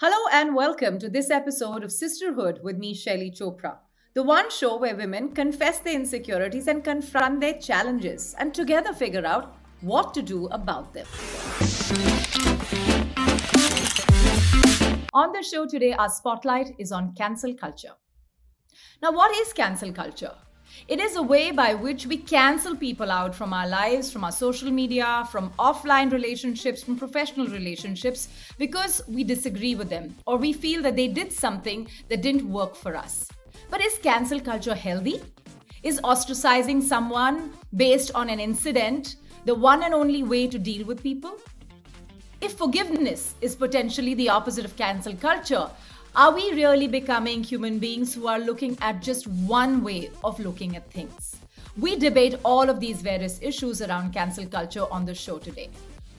Hello and welcome to this episode of Sisterhood with me, Shaili Chopra. The one show where women confess their insecurities and confront their challenges and together figure out what to do about them. On the show today, our spotlight is on cancel culture. Now, what is cancel culture? It is a way by which we cancel people out from our lives, from our social media, from offline relationships, from professional relationships, because we disagree with them or we feel that they did something that didn't work for us. But is cancel culture healthy? Is ostracizing someone based on an incident the one and only way to deal with people? If forgiveness is potentially the opposite of cancel culture, are we really becoming human beings who are looking at just one way of looking at things? We debate all of these various issues around cancel culture on the show today.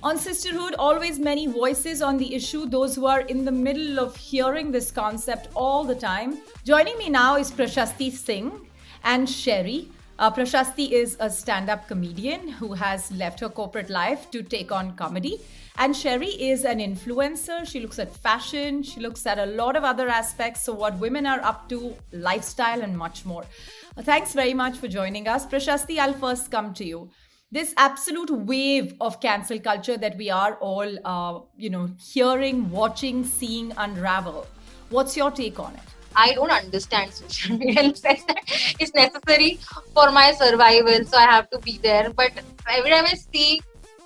On Sisterhood, always many voices on the issue, those who are in the middle of hearing this concept all the time. Joining me now is Prashasti Singh and Sherry. Uh, Prashasti is a stand up comedian who has left her corporate life to take on comedy. And Sherry is an influencer. She looks at fashion, she looks at a lot of other aspects. So, what women are up to, lifestyle, and much more. Thanks very much for joining us. Prashasti, I'll first come to you. This absolute wave of cancel culture that we are all, uh, you know, hearing, watching, seeing unravel. What's your take on it? I don't understand social media it's necessary for my survival, so I have to be there. But every time I see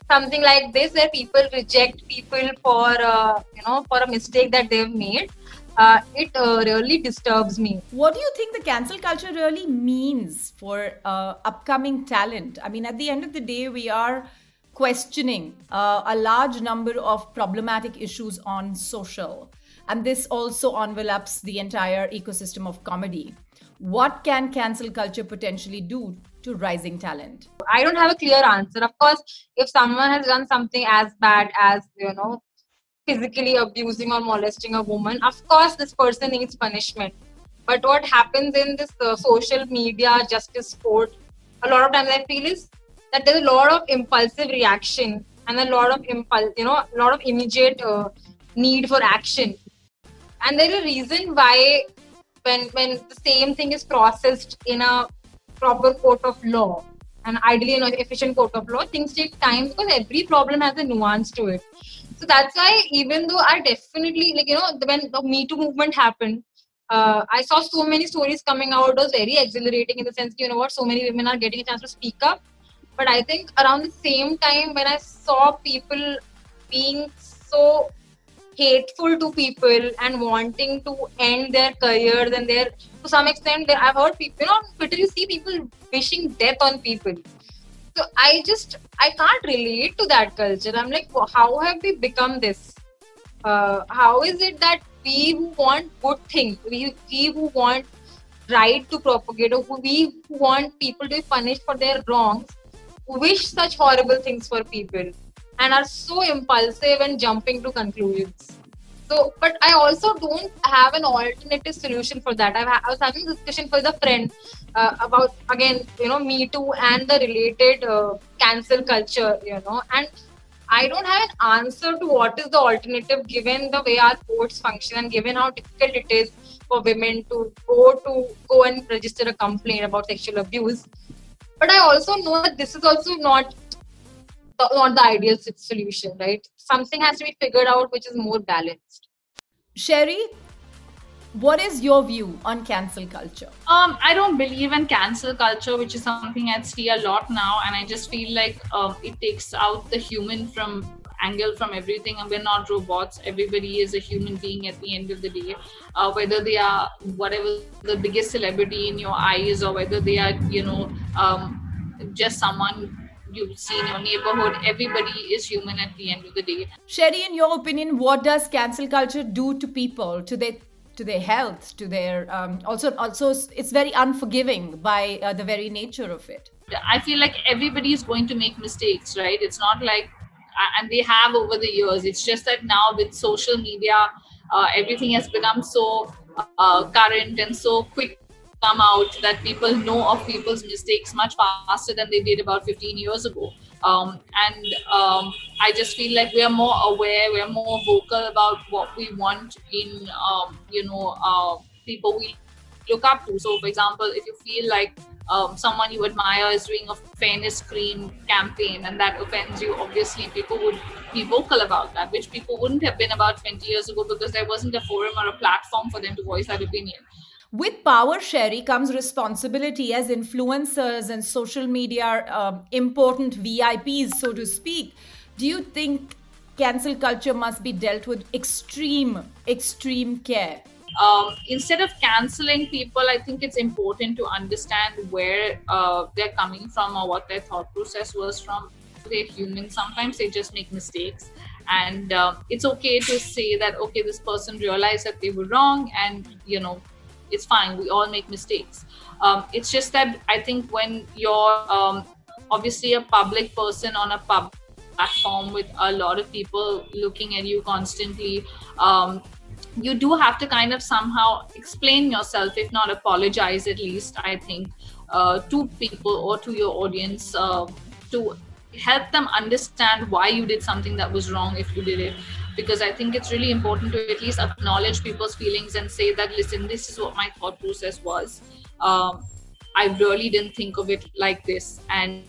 something like this where people reject people for uh, you know for a mistake that they've made uh, it uh, really disturbs me. What do you think the cancel culture really means for uh, upcoming talent? I mean at the end of the day we are questioning uh, a large number of problematic issues on social. And this also envelops the entire ecosystem of comedy. What can cancel culture potentially do to rising talent? I don't have a clear answer. Of course, if someone has done something as bad as, you know, physically abusing or molesting a woman, of course, this person needs punishment. But what happens in this uh, social media justice court, a lot of times I feel is that there's a lot of impulsive reaction and a lot of impulse, you know, a lot of immediate uh, need for action. And there is a reason why when when the same thing is processed in a proper court of law and ideally an efficient court of law, things take time because every problem has a nuance to it. So that's why even though I definitely like you know when the Me Too movement happened, uh, I saw so many stories coming out. It was very exhilarating in the sense you know what, so many women are getting a chance to speak up. But I think around the same time when I saw people being so hateful to people and wanting to end their careers and their to some extent I've heard people you know on Twitter you see people wishing death on people. So I just I can't relate to that culture. I'm like, how have we become this? Uh, how is it that we who want good things, we, we who want right to propagate, or who we who want people to be punished for their wrongs, wish such horrible things for people? And are so impulsive and jumping to conclusions. So, but I also don't have an alternative solution for that. I've, I was having a discussion with a friend uh, about again, you know, Me Too and the related uh, cancel culture, you know, and I don't have an answer to what is the alternative given the way our courts function and given how difficult it is for women to go to go and register a complaint about sexual abuse. But I also know that this is also not not the ideal solution, right? Something has to be figured out which is more balanced. Sherry, what is your view on cancel culture? Um, I don't believe in cancel culture, which is something I see a lot now, and I just feel like um, it takes out the human from angle from everything and we're not robots everybody is a human being at the end of the day uh, whether they are whatever the biggest celebrity in your eyes or whether they are you know um, just someone you see in your neighborhood. Everybody is human at the end of the day. Sherry, in your opinion, what does cancel culture do to people, to their to their health, to their um, also also it's very unforgiving by uh, the very nature of it. I feel like everybody is going to make mistakes, right? It's not like and they have over the years. It's just that now with social media, uh, everything has become so uh, current and so quick come out that people know of people's mistakes much faster than they did about 15 years ago. um, and um, I just feel like we are more aware, we are more vocal about what we want in um, you know uh, people we look up to. So, for example, if you feel like um, someone you admire is doing a fairness cream campaign and that offends you, obviously people would be vocal about that, which people wouldn't have been about 20 years ago because there wasn't a forum or a platform for them to voice that opinion. With power sharing comes responsibility as influencers and social media um, important VIPs, so to speak. Do you think cancel culture must be dealt with extreme, extreme care? um, instead of canceling people, I think it's important to understand where uh, they're coming from or what their thought process was from. They're human. Sometimes they just make mistakes, and uh, it's okay to say that okay, this person realized that they were wrong, and you know, it's fine. We all make mistakes. Um, it's just that I think when you're um, obviously a public person on a pub platform with a lot of people looking at you constantly um, you do have to kind of somehow explain yourself, if not apologize, at least, I think, uh, to people or to your audience uh, to help them understand why you did something that was wrong if you did it. Because I think it's really important to at least acknowledge people's feelings and say that, listen, this is what my thought process was. Um, I really didn't think of it like this. And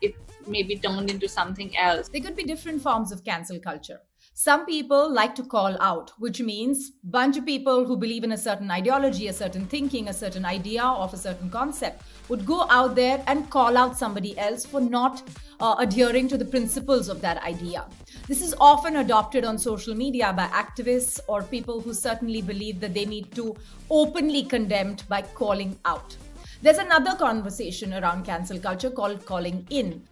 it maybe turned into something else. There could be different forms of cancel culture. Some people like to call out, which means bunch of people who believe in a certain ideology, a certain thinking, a certain idea of a certain concept would go out there and call out somebody else for not uh, adhering to the principles of that idea. This is often adopted on social media by activists or people who certainly believe that they need to openly condemn by calling out. There's another conversation around cancel culture called calling in.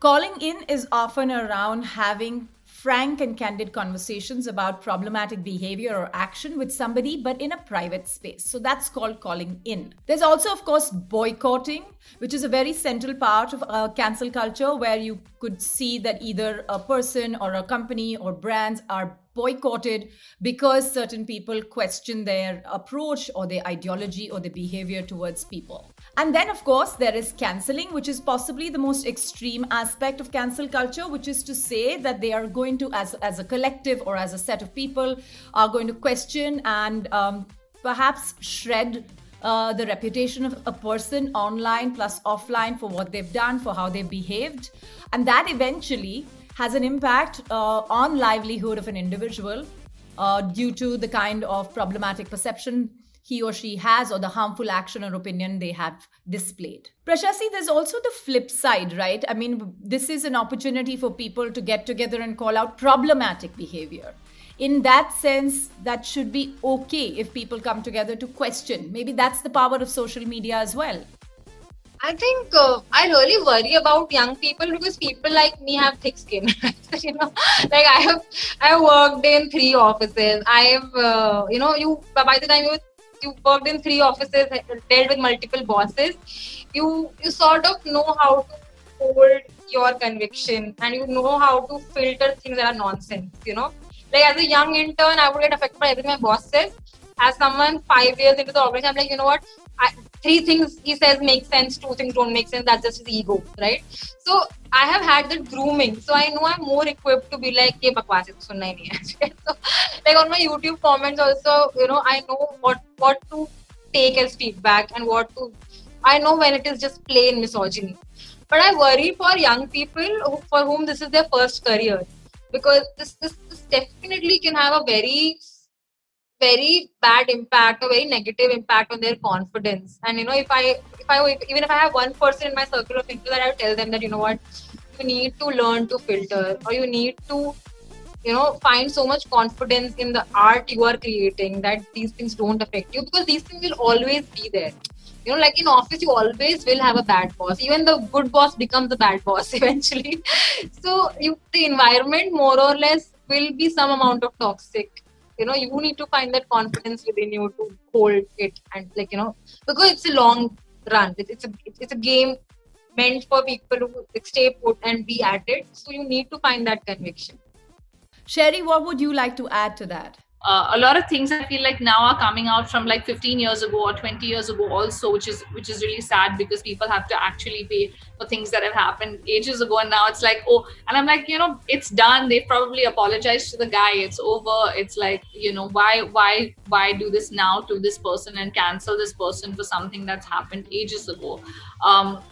Calling in is often around having frank and candid conversations about problematic behavior or action with somebody, but in a private space. So that's called calling in. There's also, of course, boycotting, which is a very central part of uh, cancel culture where you could see that either a person or a company or brands are boycotted because certain people question their approach or their ideology or their behavior towards people. And then, of course, there is canceling, which is possibly the most extreme aspect of cancel culture, which is to say that they are going to, as, as a collective or as a set of people, are going to question and um, perhaps shred uh, the reputation of a person online plus offline for what they've done, for how they've behaved. And that eventually has an impact uh, on livelihood of an individual uh, due to the kind of problematic perception he or she has or the harmful action or opinion they have displayed. Prashasti, there's also the flip side, right? I mean, this is an opportunity for people to get together and call out problematic behavior. In that sense, that should be okay if people come together to question. Maybe that's the power of social media as well. I think uh, I really worry about young people because people like me have thick skin. you know, like I have I worked in three offices. I have uh, you know you by the time you you worked in three offices, dealt with multiple bosses, you you sort of know how to hold your conviction and you know how to filter things that are nonsense. You know, like as a young intern, I would get affected by everything my boss says. As someone five years into the organization, I'm like, you know what? I, three things he says make sense, two things don't make sense. That's just his ego, right? So I have had that grooming. So I know I'm more equipped to be like, hey, bakwas, sunna hi nahi hai. so, like on my YouTube comments also, you know, I know what what to take as feedback and what to. I know when it is just plain misogyny. But I worry for young people who, for whom this is their first career because this, this, this definitely can have a very very bad impact or very negative impact on their confidence. And you know, if I if I even if I have one person in my circle of people that I tell them that you know what, you need to learn to filter or you need to you know find so much confidence in the art you are creating that these things don't affect you because these things will always be there. You know like in office you always will have a bad boss. Even the good boss becomes the bad boss eventually. So you the environment more or less will be some amount of toxic you know you need to find that confidence within you to hold it and like you know because it's a long run. It's a it's a game meant for people to stay put and be at it. So you need to find that conviction. Sherry what would you like to add to that uh, a lot of things i feel like now are coming out from like 15 years ago or 20 years ago also which is which is really sad because people have to actually pay for things that have happened ages ago and now it's like oh and i'm like you know it's done. They've probably apologized to the guy. It's over. It's like you know why why why do this now to this person and cancel this person for something that's happened ages ago? Um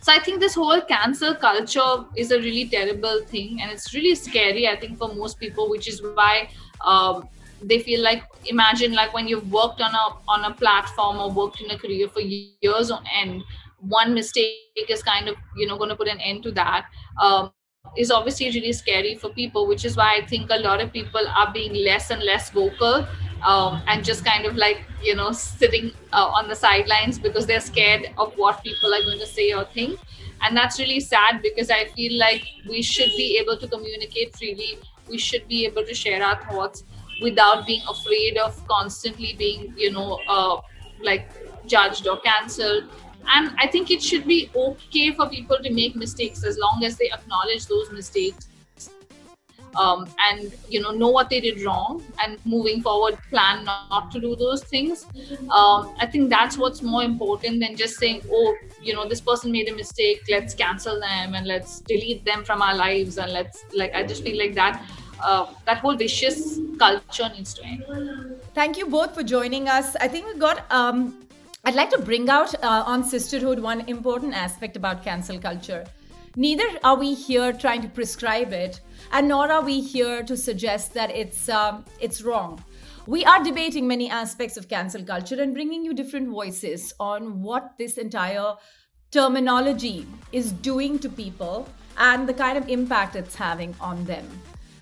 so i think this whole cancel culture is a really terrible thing and it's really scary i think for most people which is why um, they feel like imagine like when you've worked on a on a platform or worked in a career for years on end one mistake is kind of you know going to put an end to that um, is obviously really scary for people which is why i think a lot of people are being less and less vocal um, and just kind of like you know sitting uh, on the sidelines because they're scared of what people are going to say or think. And that's really sad because i feel like we should be able to communicate freely. We should be able to share our thoughts without being afraid of constantly being you know uh, like judged or cancelled. And i think it should be okay for people to make mistakes as long as they acknowledge those mistakes um, and you know know what they did wrong and moving forward plan not to do those things. Um, i think that's what's more important than just saying oh you know this person made a mistake let's cancel them and let's delete them from our lives and let's like i just feel like that uh, that whole vicious culture needs to end. Thank you both for joining us. I think we got. Um, I'd like to bring out uh, on sisterhood one important aspect about cancel culture. Neither are we here trying to prescribe it, and nor are we here to suggest that it's um, it's wrong. We are debating many aspects of cancel culture and bringing you different voices on what this entire terminology is doing to people and the kind of impact it's having on them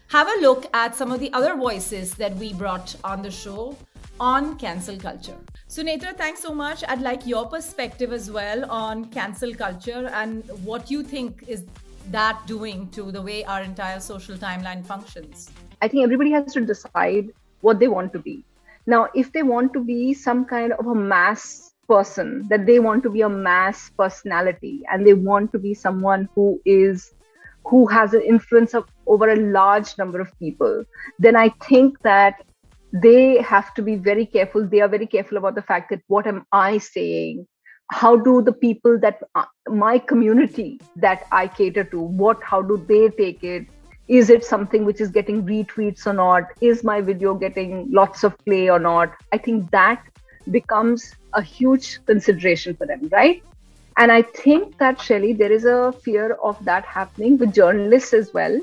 have a look at some of the other voices that we brought on the show on cancel culture. Sunetra, thanks so much. I'd like your perspective as well on cancel culture and what you think is that doing to the way our entire social timeline functions. I think everybody has to decide what they want to be. Now, if they want to be some kind of a mass person, that they want to be a mass personality and they want to be someone who is who has an influence of over a large number of people, then I think that they have to be very careful. They are very careful about the fact that what am I saying? How do the people that uh, my community that I cater to, what, how do they take it? Is it something which is getting retweets or not? Is my video getting lots of play or not? I think that becomes a huge consideration for them, right? And I think that, Shaili, there is a fear of that happening with journalists as well,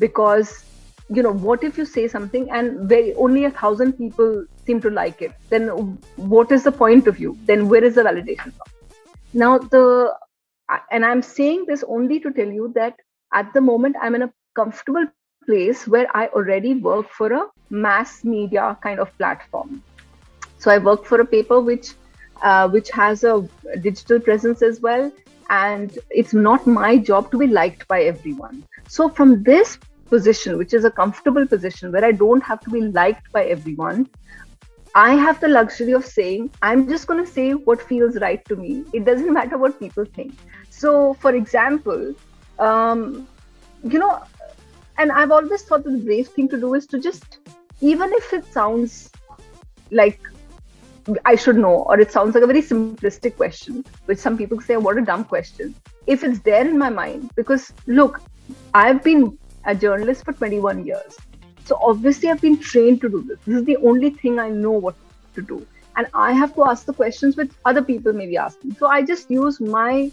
because, you know, what if you say something and very, only a thousand people seem to like it? Then what is the point of view? Then where is the validation from? Now, the, and I'm saying this only to tell you that at the moment, I'm in a comfortable place where I already work for a mass media kind of platform. So I work for a paper which uh, which has a digital presence as well. And it's not my job to be liked by everyone. So, from this position, which is a comfortable position where I don't have to be liked by everyone, I have the luxury of saying, I'm just going to say what feels right to me. It doesn't matter what people think. So, for example, um, you know, and I've always thought that the brave thing to do is to just, even if it sounds like I should know, or it sounds like a very simplistic question, which some people say, what a dumb question. If it's there in my mind, because look, I've been a journalist for 21 years. So obviously, I've been trained to do this. This is the only thing I know what to do. And I have to ask the questions which other people may be asking. So I just use my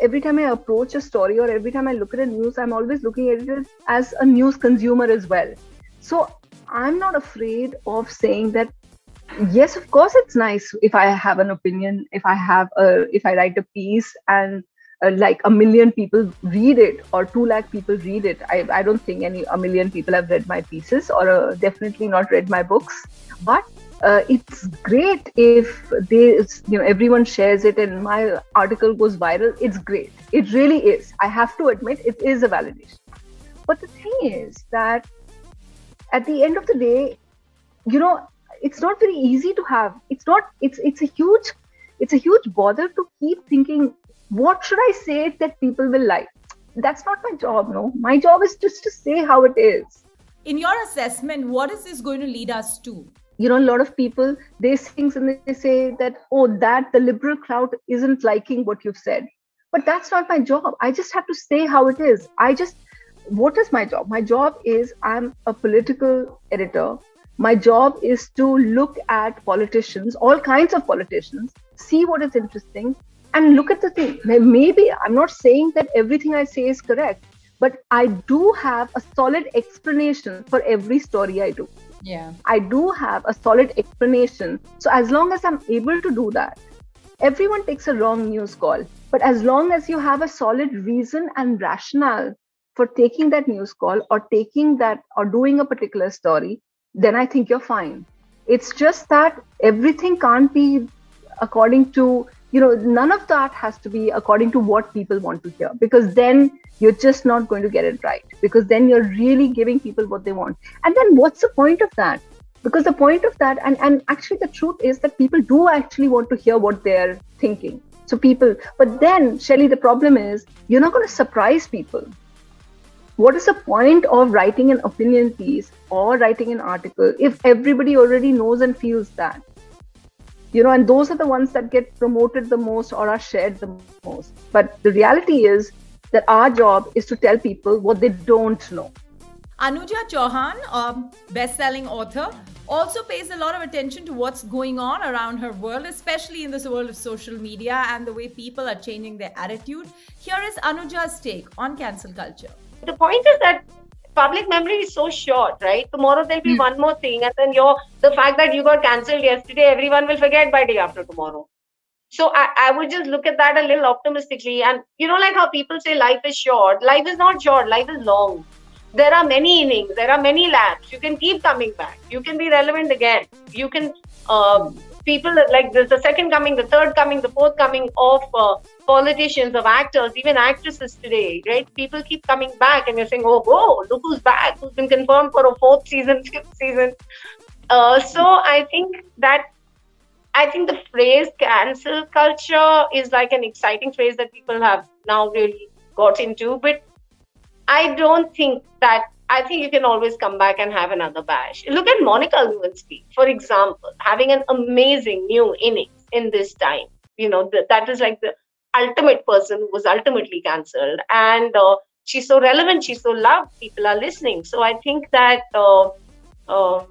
every time I approach a story or every time I look at a news, I'm always looking at it as a news consumer as well. So I'm not afraid of saying that yes of course it's nice if i have an opinion if i have a if i write a piece and uh, like a million people read it or 2 lakh people read it. I, I don't think any a million people have read my pieces or uh, definitely not read my books. But uh, it's great if they you know everyone shares it and my article goes viral. It's great. It really is. I have to admit it is a validation. But the thing is that at the end of the day you know it's not very easy to have it's not it's it's a huge it's a huge bother to keep thinking what should i say that people will like that's not my job no my job is just to say how it is In your assessment, what is this going to lead us to? You know, a lot of people they say things and they say that, oh, that the liberal crowd isn't liking what you've said. But that's not my job. I just have to say how it is. I just what is my job? My job is I'm a political editor. My job is to look at politicians, all kinds of politicians, see what is interesting, and look at the thing. Maybe I'm not saying that everything I say is correct, but I do have a solid explanation for every story I do. Yeah. I do have a solid explanation. So as long as I'm able to do that, everyone takes a wrong news call. But as long as you have a solid reason and rationale for taking that news call or taking that or doing a particular story, then I think you're fine. It's just that everything can't be according to, you know, none of that has to be according to what people want to hear because then you're just not going to get it right because then you're really giving people what they want. And then what's the point of that? Because the point of that, and, and actually the truth is that people do actually want to hear what they're thinking. So people, but then, Shaili, the problem is you're not going to surprise people what is the point of writing an opinion piece or writing an article if everybody already knows and feels that you know and those are the ones that get promoted the most or are shared the most but the reality is that our job is to tell people what they don't know anuja chauhan a best-selling author also pays a lot of attention to what's going on around her world, especially in this world of social media and the way people are changing their attitude. Here is Anuja's take on cancel culture. The point is that public memory is so short, right? Tomorrow there'll be mm. one more thing, and then your the fact that you got cancelled yesterday, everyone will forget by day after tomorrow. So I, I would just look at that a little optimistically. And you know, like how people say life is short, life is not short, life is long. There are many innings, there are many laps. You can keep coming back. You can be relevant again. You can uh, people like there's the second coming, the third coming, the fourth coming of uh, politicians, of actors, even actresses today, right? People keep coming back, and you're saying, "Oh, oh, look who's back! Who's been confirmed for a fourth season, fifth season?" Uh, so I think that I think the phrase cancel culture is like an exciting phrase that people have now really got into, but I don't think that I think you can always come back and have another bash. Look at Monica Lewinsky, for example, having an amazing new innings in this time. You know, the, that is like the ultimate person who was ultimately cancelled. And uh, she's so relevant, she's so loved, people are listening. So I think that uh, um,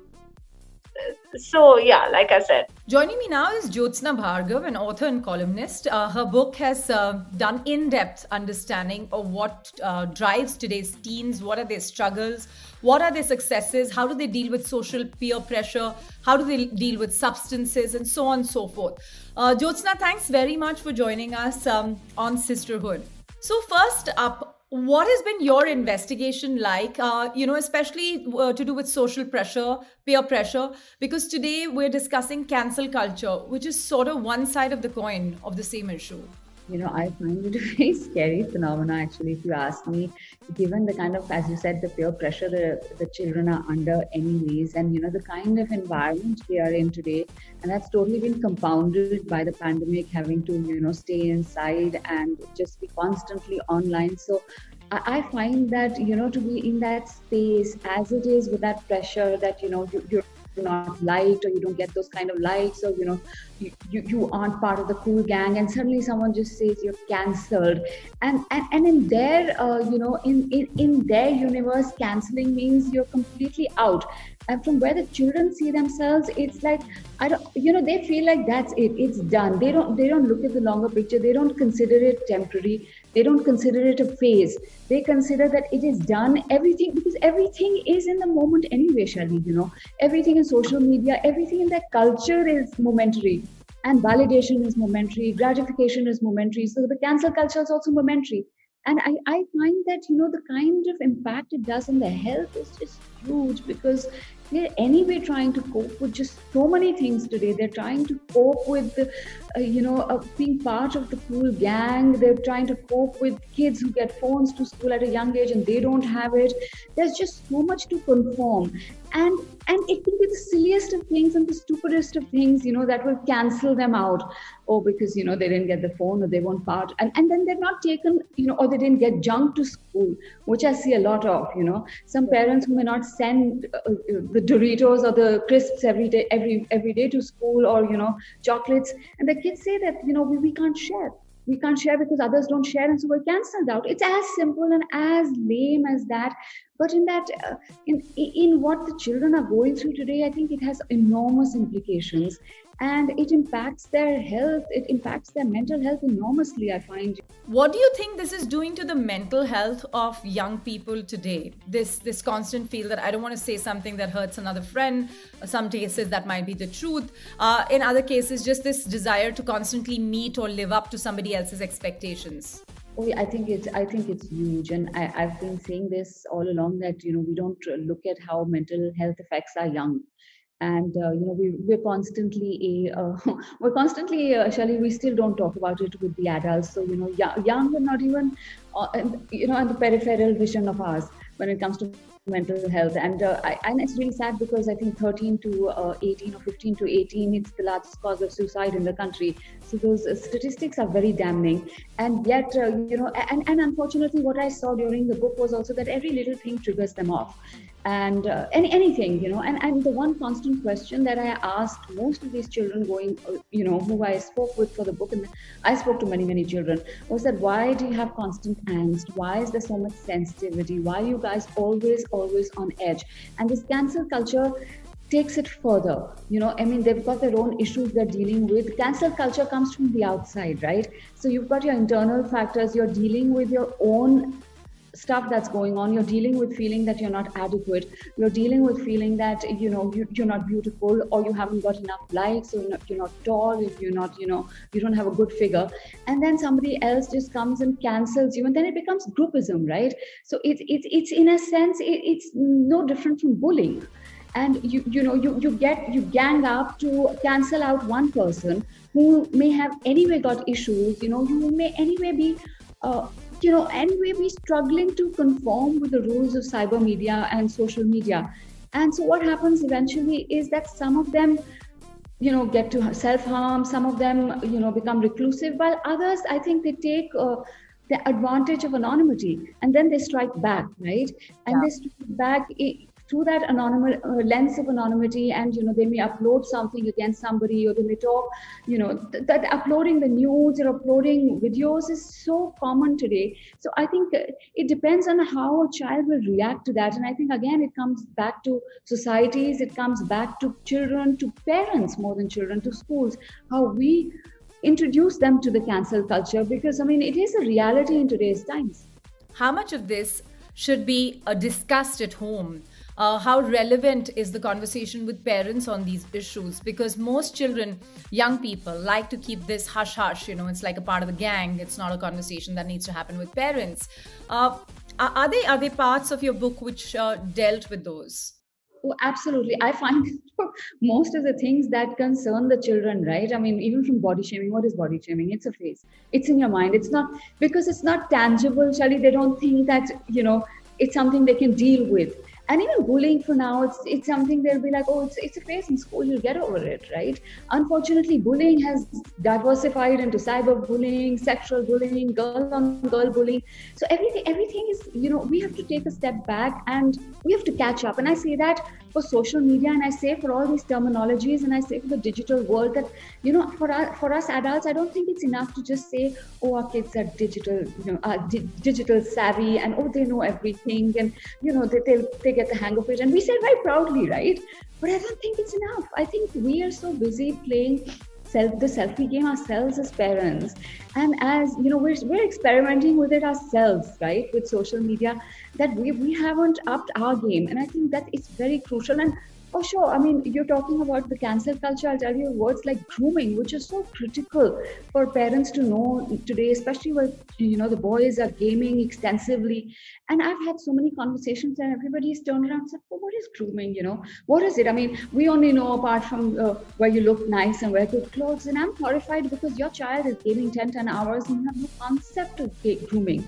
so yeah, like I said. Joining me now is Jyotsna Bhargav, an author and columnist. Uh, her book has uh, done in-depth understanding of what uh, drives today's teens, what are their struggles, what are their successes, how do they deal with social peer pressure, how do they deal with substances, and so on and so forth. Uh, Jyotsna, thanks very much for joining us um, on Sisterhood. So first up, what has been your investigation like uh, you know especially uh, to do with social pressure peer pressure? Because today we're discussing cancel culture which is sort of one side of the coin of the same issue you know i find it a very scary phenomena actually if you ask me. Given the kind of as you said the peer pressure the, the children are under anyways and you know the kind of environment we are in today and that's totally been compounded by the pandemic having to you know stay inside and just be constantly online. So I find that you know to be in that space as it is with that pressure that you know you, you're not liked or you don't get those kind of likes or you know you, you, you aren't part of the cool gang and suddenly someone just says you're cancelled. And, and and in their uh, you know in, in in their universe canceling means you're completely out. And from where the children see themselves it's like i don't you know they feel like that's it. It's done. They don't they don't look at the longer picture. They don't consider it temporary they don't consider it a phase. They consider that it is done everything because everything is in the moment anyway Shaili, you know. Everything in social media everything in that culture is momentary. And validation is momentary gratification is momentary so the cancel culture is also momentary. And I, I find that you know the kind of impact it does on the health is just huge because they're anyway trying to cope with just so many things today. They're trying to cope with uh, you know uh, being part of the cool gang. They're trying to cope with kids who get phones to school at a young age and they don't have it. There's just so much to conform. And and it can be the silliest of things and the stupidest of things you know that will cancel them out oh because you know they didn't get the phone or they won't part and, and then they're not taken you know or they didn't get junk to school which i see a lot of you know. Some parents who may not send uh, uh, the doritos or the crisps every day every every day to school or you know chocolates. And the kids say that you know we, we can't share. We can't share because others don't share and so we're cancelled out. It's as simple and as lame as that. But in that uh, in in what the children are going through today i think it has enormous implications and it impacts their health it impacts their mental health enormously i find. What do you think this is doing to the mental health of young people today? This this constant feel that i don't want to say something that hurts another friend some cases that might be the truth. Uh, in other cases just this desire to constantly meet or live up to somebody else's expectations. Oh, I think it's I think it's huge, and I, I've been saying this all along that you know we don't look at how mental health affects our young and uh, you know we, we're constantly uh, we're constantly uh, Shaili, we still don't talk about it with the adults. So you know young, young and not even uh, you know the peripheral vision of ours when it comes to mental health. And uh, I, and it's really sad because i think 13 to uh, 18 or 15 to 18 it's the largest cause of suicide in the country. So those uh, statistics are very damning. And yet you know and, and unfortunately what i saw during the book was also that every little thing triggers them off and uh, any, anything you know and, and the one constant question that i asked most of these children going uh, you know who i spoke with for the book and i spoke to many many children was that why do you have constant angst? Why is there so much sensitivity? Why are you guys always always on edge? And this cancel culture takes it further you know i mean they've got their own issues they're dealing with. Cancel culture comes from the outside right? So you've got your internal factors you're dealing with your own stuff that's going on. You're dealing with feeling that you're not adequate. You're dealing with feeling that you know you, are not beautiful or you haven't got enough likes or you're not, you're not tall if you're not you know you don't have a good figure. And then somebody else just comes and cancels you and then it becomes groupism right? So it's it's it's in a sense it, it's no different from bullying. And you you know you you get you gang up to cancel out one person who may have anyway got issues you know you may anyway be uh, you know, anyway, we're struggling to conform with the rules of cyber media and social media. And so what happens eventually is that some of them, you know, get to self-harm, some of them, you know, become reclusive, while others, I think they take uh, the advantage of anonymity and then they strike back, right? And yeah. they strike back through that anonymous uh, lens of anonymity and you know they may upload something against somebody or they may talk you know th- that uploading the news or uploading videos is so common today. So i think uh, it depends on how a child will react to that. And i think again it comes back to societies it comes back to children to parents more than children to schools how we introduce them to the cancel culture. Because i mean it is a reality in today's times. How much of this should be uh, discussed at home uh, how relevant is the conversation with parents on these issues because most children young people like to keep this hush hush you know it's like a part of the gang it's not a conversation that needs to happen with parents uh, are they are they parts of your book which uh, dealt with those Oh, absolutely. I find most of the things that concern the children, right? I mean, even from body shaming, what is body shaming? It's a face. It's in your mind. It's not because it's not tangible, Shaili. They don't think that, you know, it's something they can deal with and even bullying for now it's it's something they'll be like oh it's, it's a phase in school you'll get over it right? Unfortunately bullying has diversified into cyber bullying sexual bullying girl on girl bullying. So everything everything is you know we have to take a step back and we have to catch up. And i say that for social media and i say for all these terminologies and i say for the digital world that you know for us for us adults i don't think it's enough to just say oh our kids are digital you know di- digital savvy and oh they know everything and you know they, they they get the hang of it. And we say very proudly right? But i don't think it's enough. I think we are so busy playing self the selfie game ourselves as parents. And as you know we're, we're experimenting with it ourselves right? With social media that we, we haven't upped our game. And i think that it's very crucial. And Oh, sure. I mean, you're talking about the cancel culture. I'll tell you words like grooming, which is so critical for parents to know today, especially where you know the boys are gaming extensively. And I've had so many conversations, and everybody's turned around and said, "Oh, what is grooming? You know, what is it?" I mean, we only know apart from uh, where you look nice and wear good clothes. And I'm horrified because your child is gaming 10, 10 hours and you have no concept of grooming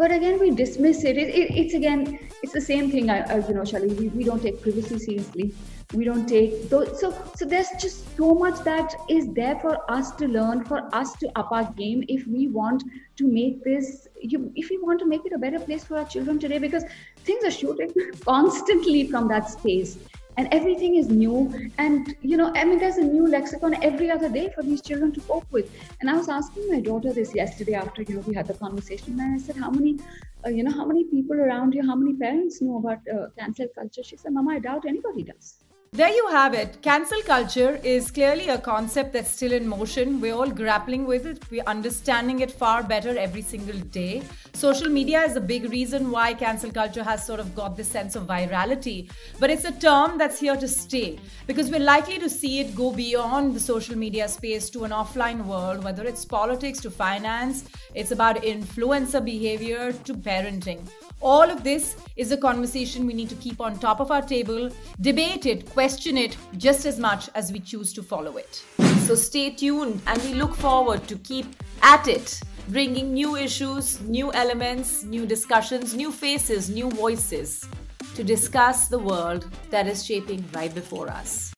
but again we dismiss it, it, it it's again it's the same thing I, I you know Shaili, we, we don't take privacy seriously. We don't take those so so there's just so much that is there for us to learn for us to up our game if we want to make this you, if we want to make it a better place for our children today because things are shooting constantly from that space and everything is new. And you know i mean there's a new lexicon every other day for these children to cope with. And i was asking my daughter this yesterday after you know we had the conversation. And i said how many uh, you know how many people around you how many parents know about uh, cancel culture? She said mama i doubt anybody does there you have it. Cancel culture is clearly a concept that's still in motion. We're all grappling with it. We're understanding it far better every single day. Social media is a big reason why cancel culture has sort of got this sense of virality. But it's a term that's here to stay because we're likely to see it go beyond the social media space to an offline world, whether it's politics to finance, it's about influencer behavior to parenting. All of this is a conversation we need to keep on top of our table, debate it, question it just as much as we choose to follow it. So stay tuned and we look forward to keep at it, bringing new issues, new elements, new discussions, new faces, new voices to discuss the world that is shaping right before us.